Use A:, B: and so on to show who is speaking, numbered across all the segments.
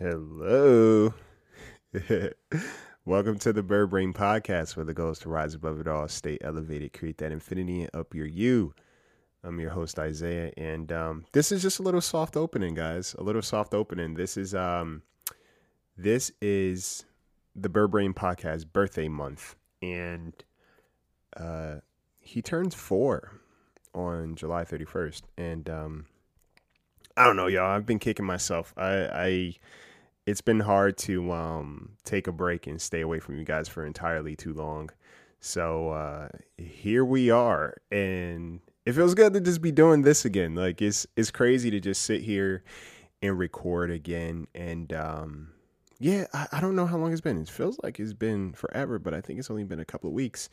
A: Hello. Welcome to the Bird Brain Podcast, where the goal is to rise above it all, stay elevated, create that infinity, and up your you. I'm your host Isaiah, and um, this is just a little soft opening, guys. A little soft opening. This is um, this is the Bird Brain Podcast birthday month, and uh, he turns four on July 31st, and um, I don't know, y'all. I've been kicking myself. I, I it's been hard to um, take a break and stay away from you guys for entirely too long. So uh, here we are, and it feels good to just be doing this again. Like it's it's crazy to just sit here and record again. And um, yeah, I, I don't know how long it's been. It feels like it's been forever, but I think it's only been a couple of weeks.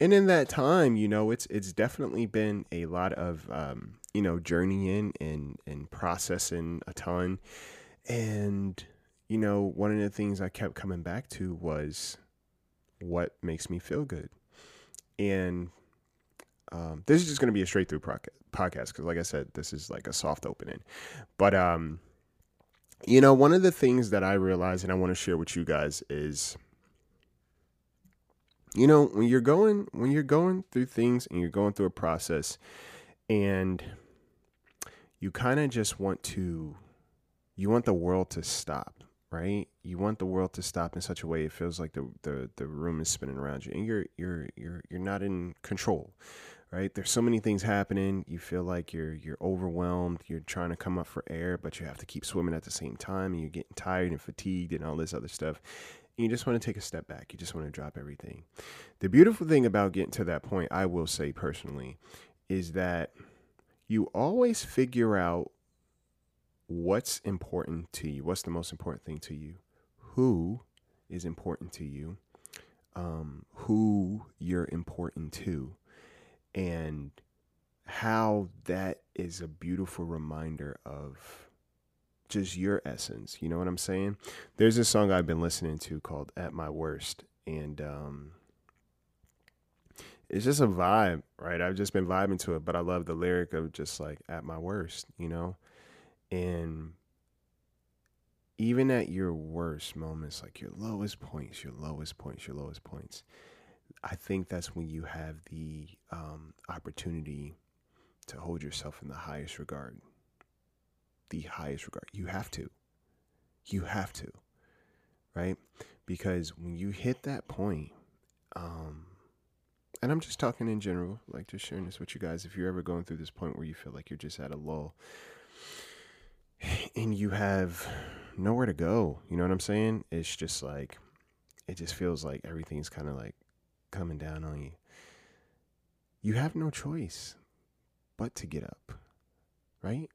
A: And in that time, you know, it's it's definitely been a lot of um, you know journeying and and processing a ton. And you know, one of the things I kept coming back to was what makes me feel good. And um, this is just going to be a straight through podcast because, like I said, this is like a soft opening. But, um, you know, one of the things that I realized and I want to share with you guys is, you know, when you're going when you're going through things and you're going through a process, and you kind of just want to, you want the world to stop right? You want the world to stop in such a way it feels like the, the, the room is spinning around you and you're you're you're you're not in control. Right? There's so many things happening. You feel like you're you're overwhelmed. You're trying to come up for air, but you have to keep swimming at the same time and you're getting tired and fatigued and all this other stuff. And you just want to take a step back. You just want to drop everything. The beautiful thing about getting to that point, I will say personally, is that you always figure out what's important to you? What's the most important thing to you? Who is important to you? Um, who you're important to, and how that is a beautiful reminder of just your essence. You know what I'm saying? There's a song I've been listening to called At My Worst, and um, it's just a vibe, right? I've just been vibing to it, but I love the lyric of just like at my worst, you know? And even at your worst moments, like your lowest points, your lowest points, your lowest points, I think that's when you have the um, opportunity to hold yourself in the highest regard. The highest regard. You have to. You have to. Right? Because when you hit that point, um, and I'm just talking in general, like just sharing this with you guys. If you're ever going through this point where you feel like you're just at a lull, and you have nowhere to go. You know what I'm saying? It's just like it just feels like everything's kind of like coming down on you. You have no choice but to get up. Right?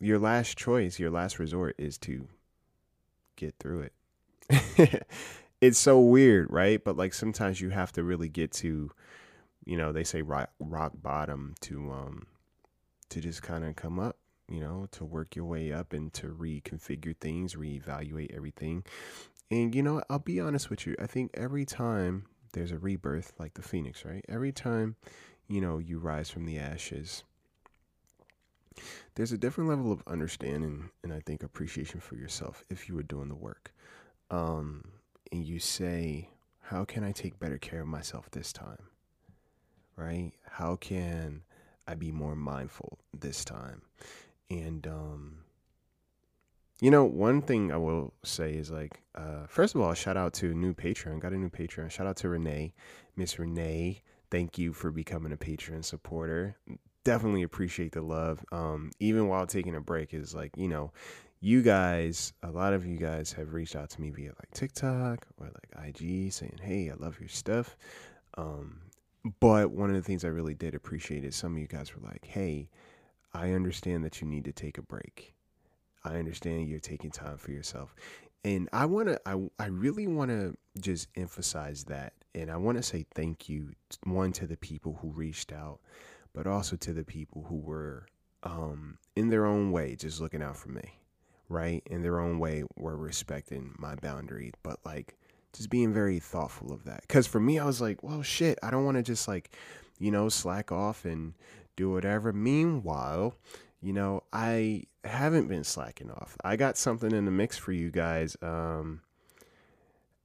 A: Your last choice, your last resort is to get through it. it's so weird, right? But like sometimes you have to really get to you know, they say rock rock bottom to um to just kind of come up you know, to work your way up and to reconfigure things, reevaluate everything. And, you know, I'll be honest with you. I think every time there's a rebirth, like the phoenix, right? Every time, you know, you rise from the ashes, there's a different level of understanding and I think appreciation for yourself if you were doing the work. Um, and you say, how can I take better care of myself this time? Right? How can I be more mindful this time? And um, you know, one thing I will say is like, uh, first of all, shout out to new Patreon. Got a new Patreon. Shout out to Renee, Miss Renee. Thank you for becoming a Patreon supporter. Definitely appreciate the love. Um, even while taking a break, is like you know, you guys, a lot of you guys have reached out to me via like TikTok or like IG, saying, "Hey, I love your stuff." Um, but one of the things I really did appreciate is some of you guys were like, "Hey." I understand that you need to take a break. I understand you're taking time for yourself. And I want to, I, I really want to just emphasize that. And I want to say thank you, one, to the people who reached out, but also to the people who were, um, in their own way, just looking out for me, right? In their own way, were respecting my boundary, but like just being very thoughtful of that. Cause for me, I was like, well, shit, I don't want to just like, you know, slack off and do whatever. Meanwhile, you know, I haven't been slacking off. I got something in the mix for you guys. Um,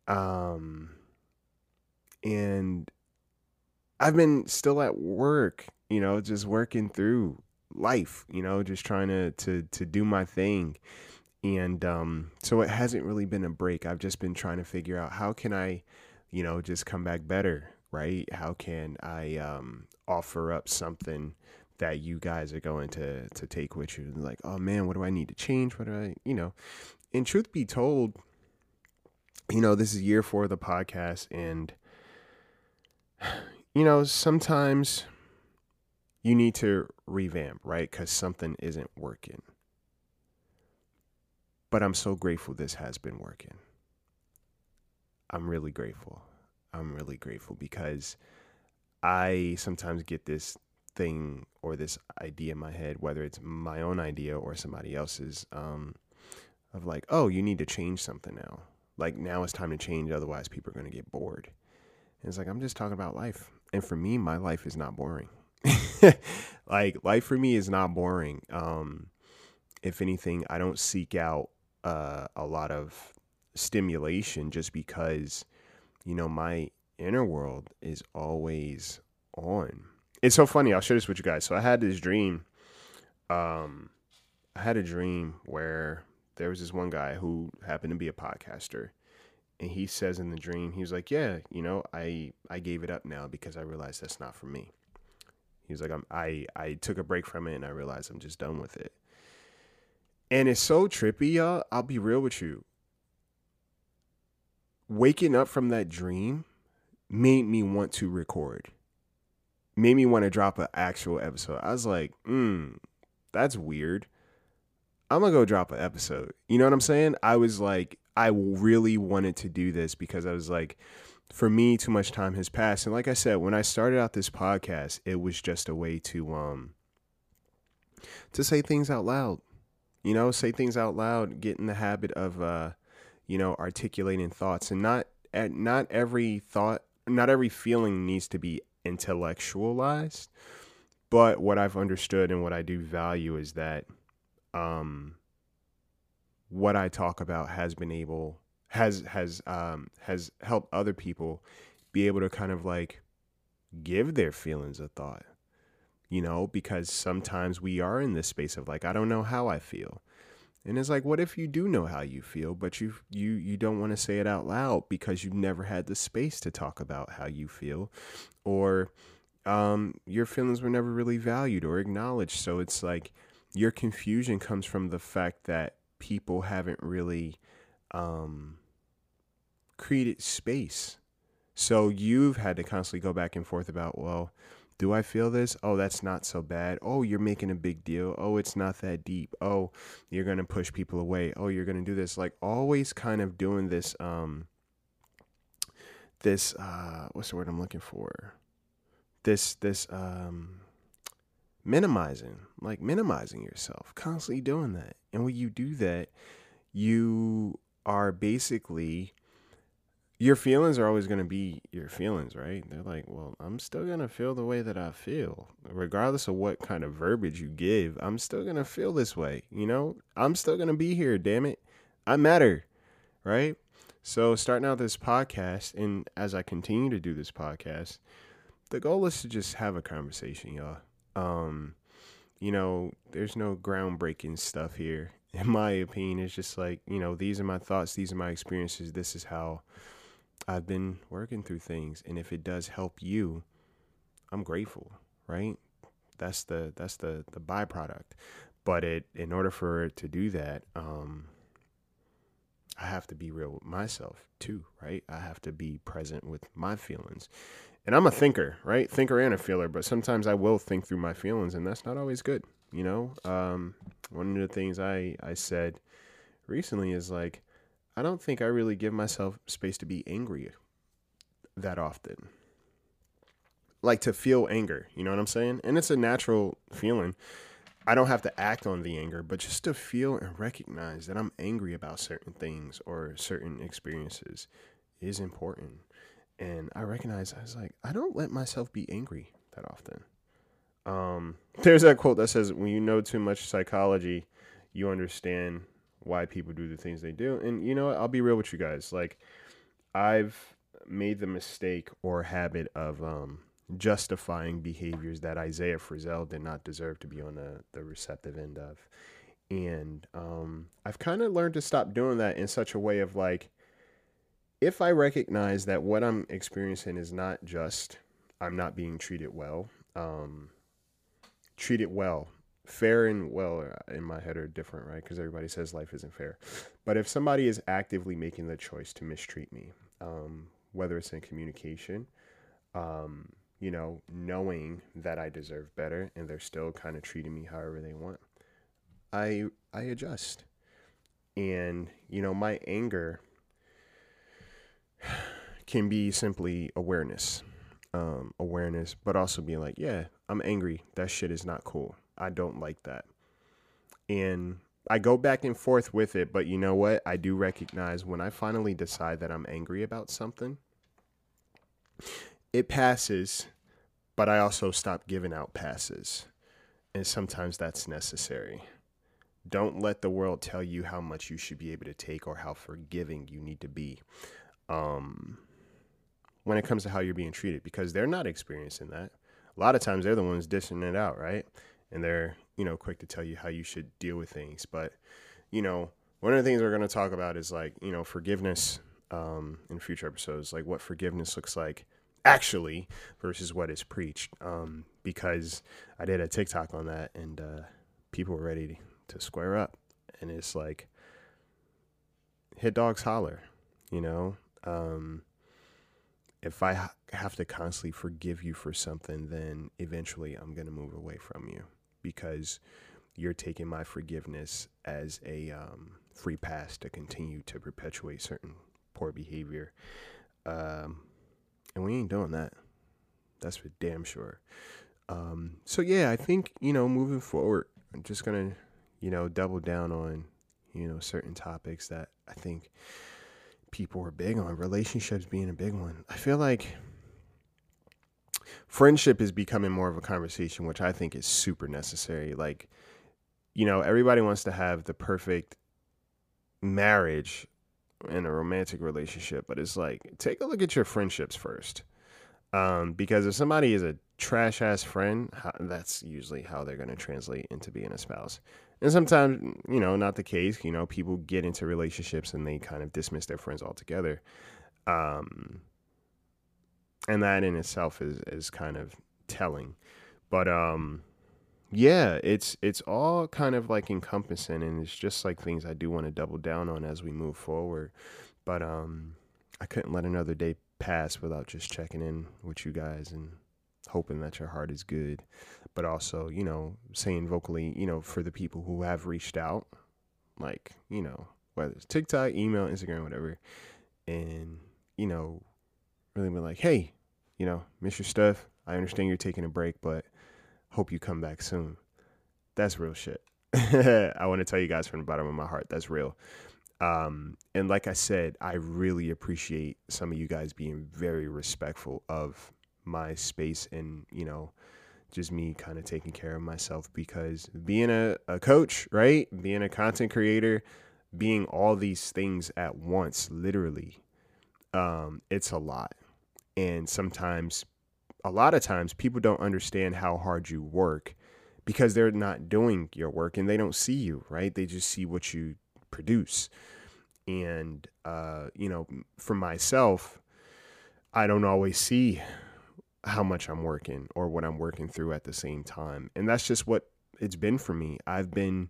A: um, and I've been still at work, you know, just working through life, you know, just trying to to to do my thing. And um, so it hasn't really been a break. I've just been trying to figure out how can I, you know, just come back better, right? How can I um, offer up something that you guys are going to to take with you? Like, oh man, what do I need to change? What do I, you know? And truth be told, you know, this is year four of the podcast, and you know, sometimes you need to revamp, right? Because something isn't working. But I'm so grateful this has been working. I'm really grateful. I'm really grateful because I sometimes get this thing or this idea in my head, whether it's my own idea or somebody else's, um, of like, oh, you need to change something now. Like now it's time to change, otherwise people are going to get bored. And it's like I'm just talking about life, and for me, my life is not boring. like life for me is not boring. Um, if anything, I don't seek out uh, a lot of stimulation just because, you know, my inner world is always on. It's so funny. I'll share this with you guys. So I had this dream. Um, I had a dream where there was this one guy who happened to be a podcaster, and he says in the dream, he was like, "Yeah, you know, I I gave it up now because I realized that's not for me." He was like, I'm, I I took a break from it and I realized I'm just done with it. And it's so trippy, y'all. I'll be real with you. Waking up from that dream made me want to record. Made me want to drop an actual episode. I was like, hmm, that's weird. I'm gonna go drop an episode. You know what I'm saying? I was like, I really wanted to do this because I was like, for me, too much time has passed. And like I said, when I started out this podcast, it was just a way to um to say things out loud you know say things out loud get in the habit of uh you know articulating thoughts and not at not every thought not every feeling needs to be intellectualized but what i've understood and what i do value is that um what i talk about has been able has has um has helped other people be able to kind of like give their feelings a thought you know, because sometimes we are in this space of like, I don't know how I feel. And it's like, what if you do know how you feel, but you you you don't want to say it out loud because you've never had the space to talk about how you feel, or um, your feelings were never really valued or acknowledged. So it's like your confusion comes from the fact that people haven't really um, created space. So you've had to constantly go back and forth about, well, do I feel this? Oh, that's not so bad. Oh, you're making a big deal. Oh, it's not that deep. Oh, you're going to push people away. Oh, you're going to do this. Like always kind of doing this um this uh what's the word I'm looking for? This this um minimizing, like minimizing yourself, constantly doing that. And when you do that, you are basically your feelings are always going to be your feelings, right? They're like, well, I'm still going to feel the way that I feel. Regardless of what kind of verbiage you give, I'm still going to feel this way. You know, I'm still going to be here, damn it. I matter, right? So, starting out this podcast, and as I continue to do this podcast, the goal is to just have a conversation, y'all. Um, you know, there's no groundbreaking stuff here. In my opinion, it's just like, you know, these are my thoughts, these are my experiences, this is how I've been working through things, and if it does help you, I'm grateful, right? That's the that's the the byproduct. But it in order for it to do that, um, I have to be real with myself too, right? I have to be present with my feelings. And I'm a thinker, right? Thinker and a feeler, but sometimes I will think through my feelings and that's not always good, you know? Um, one of the things I I said recently is like I don't think I really give myself space to be angry that often. Like to feel anger, you know what I'm saying? And it's a natural feeling. I don't have to act on the anger, but just to feel and recognize that I'm angry about certain things or certain experiences is important. And I recognize I was like, I don't let myself be angry that often. Um, there's that quote that says, "When you know too much psychology, you understand why people do the things they do." And you know? I'll be real with you guys. Like, I've made the mistake or habit of um, justifying behaviors that Isaiah Frizzelle did not deserve to be on the, the receptive end of. And um, I've kind of learned to stop doing that in such a way of like, if I recognize that what I'm experiencing is not just I'm not being treated well, um, treated well, fair and well uh, in my head are different, right? Because everybody says life isn't fair. But if somebody is actively making the choice to mistreat me, um, whether it's in communication, um, you know, knowing that I deserve better and they're still kind of treating me however they want, I I adjust. And you know, my anger can be simply awareness. Um, awareness, but also being like, yeah, I'm angry. That shit is not cool. I don't like that. And I go back and forth with it, but you know what? I do recognize when I finally decide that I'm angry about something, it passes, but I also stop giving out passes. And sometimes that's necessary. Don't let the world tell you how much you should be able to take or how forgiving you need to be. Um, when it comes to how you're being treated, because they're not experiencing that. A lot of times they're the ones dishing it out, right? And they're, you know, quick to tell you how you should deal with things. But, you know, one of the things we're going to talk about is like, you know, forgiveness um, in future episodes, like what forgiveness looks like actually versus what is preached. Um, because I did a TikTok on that and uh, people were ready to square up. And it's like, hit dogs holler, you know? Um, if I ha- have to constantly forgive you for something, then eventually I'm going to move away from you because you're taking my forgiveness as a um, free pass to continue to perpetuate certain poor behavior. Um, and we ain't doing that. That's for damn sure. Um, so yeah, I think you know, moving forward, I'm just gonna, you know, double down on, you know, certain topics that I think people are big on. Relationships being a big one. I feel like friendship is becoming more of a conversation, which I think is super necessary. Like, you know, everybody wants to have the perfect marriage in a romantic relationship, but it's like take a look at your friendships first. Um, because if somebody is a trash ass friend, that's usually how they're going to translate into being a spouse. And sometimes, you know, not the case. You know, people get into relationships and they kind of dismiss their friends altogether. Um, and that in itself is is kind of telling. But um, yeah, it's it's all kind of like encompassing, and it's just like things I do want to double down on as we move forward. But um, I couldn't let another day pass without just checking in with you guys and hoping that your heart is good. But also, you know, saying vocally, you know, for the people who have reached out, like you know, whether it's TikTok, email, Instagram, whatever, and you know, really be like, hey, you know, miss your stuff. I understand you're taking a break, but Hope you come back soon. That's real shit. I want to tell you guys from the bottom of my heart, that's real. Um, and like I said, I really appreciate some of you guys being very respectful of my space and, you know, just me kind of taking care of myself because being a, a coach, right? Being a content creator, being all these things at once, literally, um, it's a lot. And sometimes a lot of times people don't understand how hard you work because they're not doing your work and they don't see you, right? They just see what you produce. And, uh, you know, for myself, I don't always see how much I'm working or what I'm working through at the same time. And that's just what it's been for me. I've been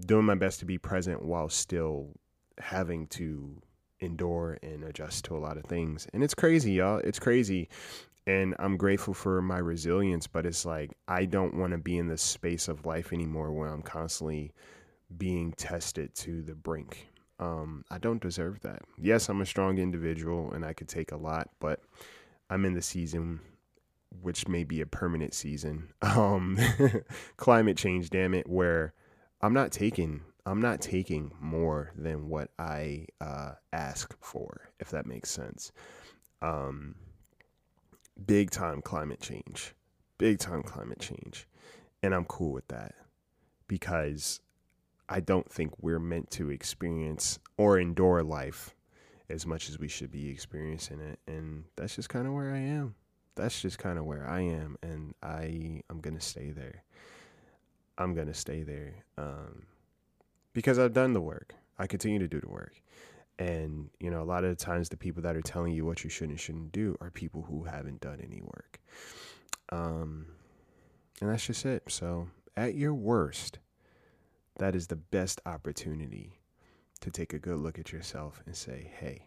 A: doing my best to be present while still having to endure and adjust to a lot of things. And it's crazy, y'all. It's crazy and I'm grateful for my resilience, but it's like I don't want to be in this space of life anymore where I'm constantly being tested to the brink. Um, I don't deserve that. Yes, I'm a strong individual and I could take a lot, but I'm in the season which may be a permanent season. Um, climate change, damn it, where I'm not taking I'm not taking more than what I uh, ask for, if that makes sense. Um, big time climate change. big time climate change. And I'm cool with that because I don't think we're meant to experience or endure life as much as we should be experiencing it. And that's just kind of where I am. That's just kind of where I am. And I, I'm to stay there. I'm to stay there um, because I've done the work. I continue to do the work. And, you know, a lot of the times the people that are telling you what you should and shouldn't do are people who haven't done any work. Um, and that's just it. So, at your worst, that is the best opportunity to take a good look at yourself and say, hey,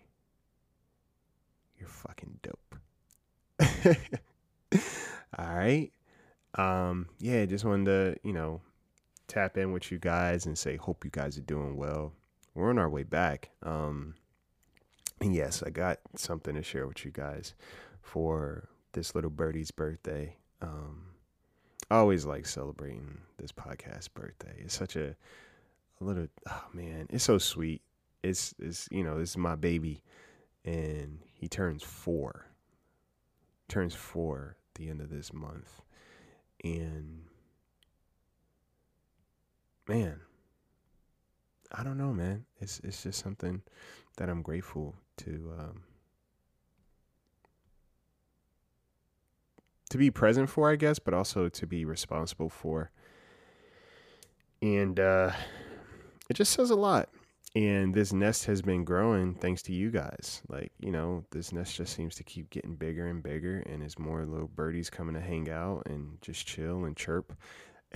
A: you're fucking dope. All right. Um, yeah, just wanted to, you know, tap in with you guys and say, hope you guys are doing well. We're on our way back. Um, and yes, I got something to share with you guys for this little birdie's birthday. Um, I always like celebrating this podcast birthday. It's such a, a little oh man, it's so sweet. It's it's you know, this is my baby and he turns 4. Turns 4 the end of this month. And man, I don't know, man. It's it's just something that I'm grateful to um, to be present for, I guess, but also to be responsible for. And uh, it just says a lot. And this nest has been growing thanks to you guys. Like, you know, this nest just seems to keep getting bigger and bigger, and as more little birdies coming to hang out and just chill and chirp.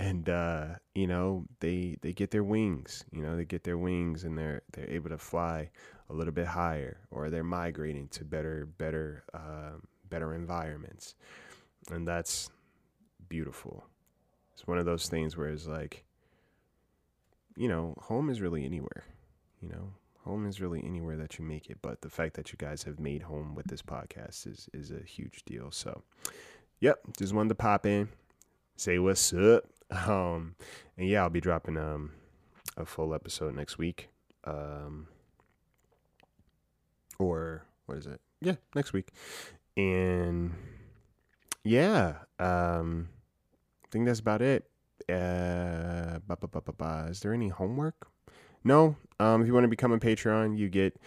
A: And uh, you know, they they get their wings. You know, they get their wings and they're they're able to fly a little bit higher, or they're migrating to better better uh, better environments and that's beautiful. It's one of those things where it's like, you know, home is really anywhere. You know, home is really anywhere that you make it. But the fact that you guys have made home with this podcast is is a huge deal. So, yep, just wanted to pop in, say what's up. Um, and yeah, I'll be dropping um a full episode next week. Um, or what is it? Yeah, next week. And yeah, um, I think that's about it. Uh, ba, ba, ba, is there any homework? No. Um, if you want to become a Patreon, you get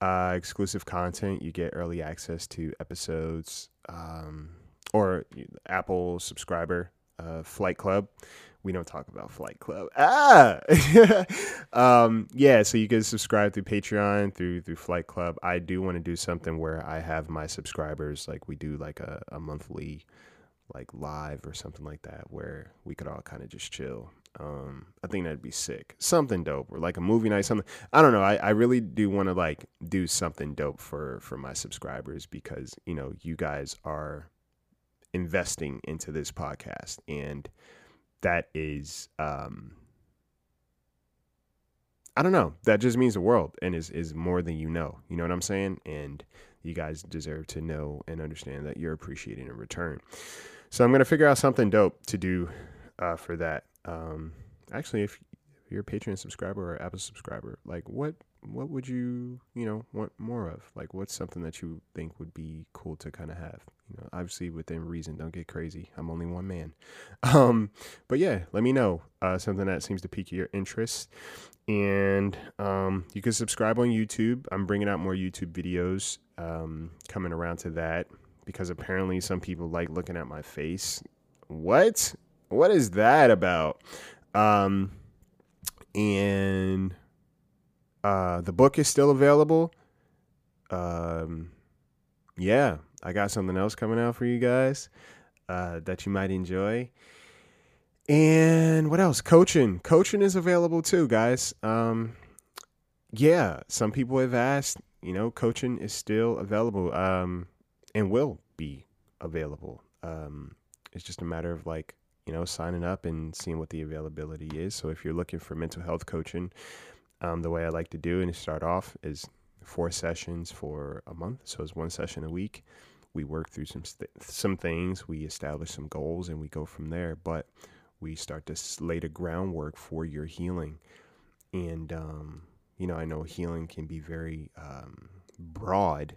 A: uh, exclusive content. You get early access to episodes, um, or Apple subscriber uh, Flight Club. We don't talk about Flight Club. Ah, um, yeah. So you can subscribe through Patreon, through through Flight Club. I do want to do something where I have my subscribers, like we do, like a, a monthly, like live or something like that, where we could all kind of just chill. Um, I think that'd be sick. Something dope, or like a movie night, something. I don't know. I, I really do want to like do something dope for for my subscribers because you know you guys are investing into this podcast and that is um I don't know. That just means the world and is is more than you know. You know what I'm saying? And you guys deserve to know and understand that you're appreciating in return. So I'm gonna figure out something dope to do uh, for that. Um, actually, if you're a Patreon subscriber or Apple subscriber, like what what would you you know want more of? Like what's something that you think would be cool to kind of have? you know, obviously within reason. Don't get crazy. I'm only one man. Um, but yeah, let me know uh, something that seems to pique your interest. And um, you can subscribe on YouTube. I'm bringing out more YouTube videos um, coming around to that because apparently some people like looking at my face. What? What is that about? Um, and uh, the book is still available. Um, yeah, I got something else coming out for you guys uh, that you might enjoy. And what else? Coaching. Coaching is available too, guys. Um, yeah, some people have asked, you know, coaching is still available um, and will be available. Um, it's just a matter of like, you know, signing up and seeing what the availability is. So if you're looking for mental health coaching, um, the way I like to do and start off is four sessions for a month. So it's one session a week. We work through some st- some things. We establish some goals, and we go from there. But we start to lay the groundwork for your healing. And um, you know, I know healing can be very um, broad,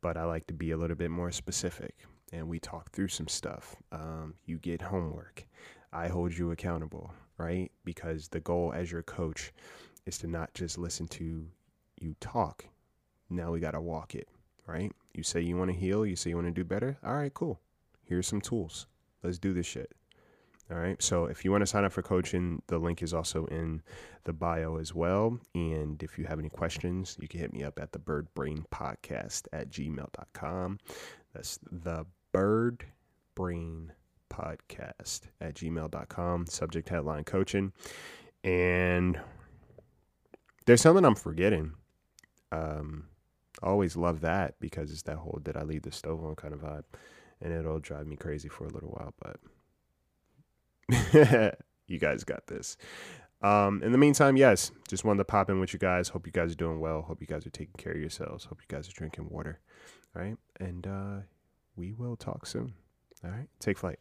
A: but I like to be a little bit more specific. and we talk through some stuff. Um, you get homework. I hold you accountable, right? Because the goal as your coach is to not just listen to you talk. Now we got to walk it, right? You say you want to heal, you say you want to do better. All right, cool. Here's some tools. Let's do this shit. All right. So if you want to sign up for coaching, the link is also in the bio as well. And if you have any questions, you can hit me up at the bird brain podcast at gmail.com. That's the bird brain podcast at gmail.com. Subject headline coaching. And there's something I'm forgetting. Um, I always love that because it's that whole did I leave the stove on kind of vibe. And it'll drive me crazy for a little while, but you guys got this. Um, in the meantime, yes, just wanted to pop in with you guys. Hope you guys are doing well. Hope you guys are taking care of yourselves. Hope you guys are drinking water. All right. And uh, we will talk soon. All right. Take flight.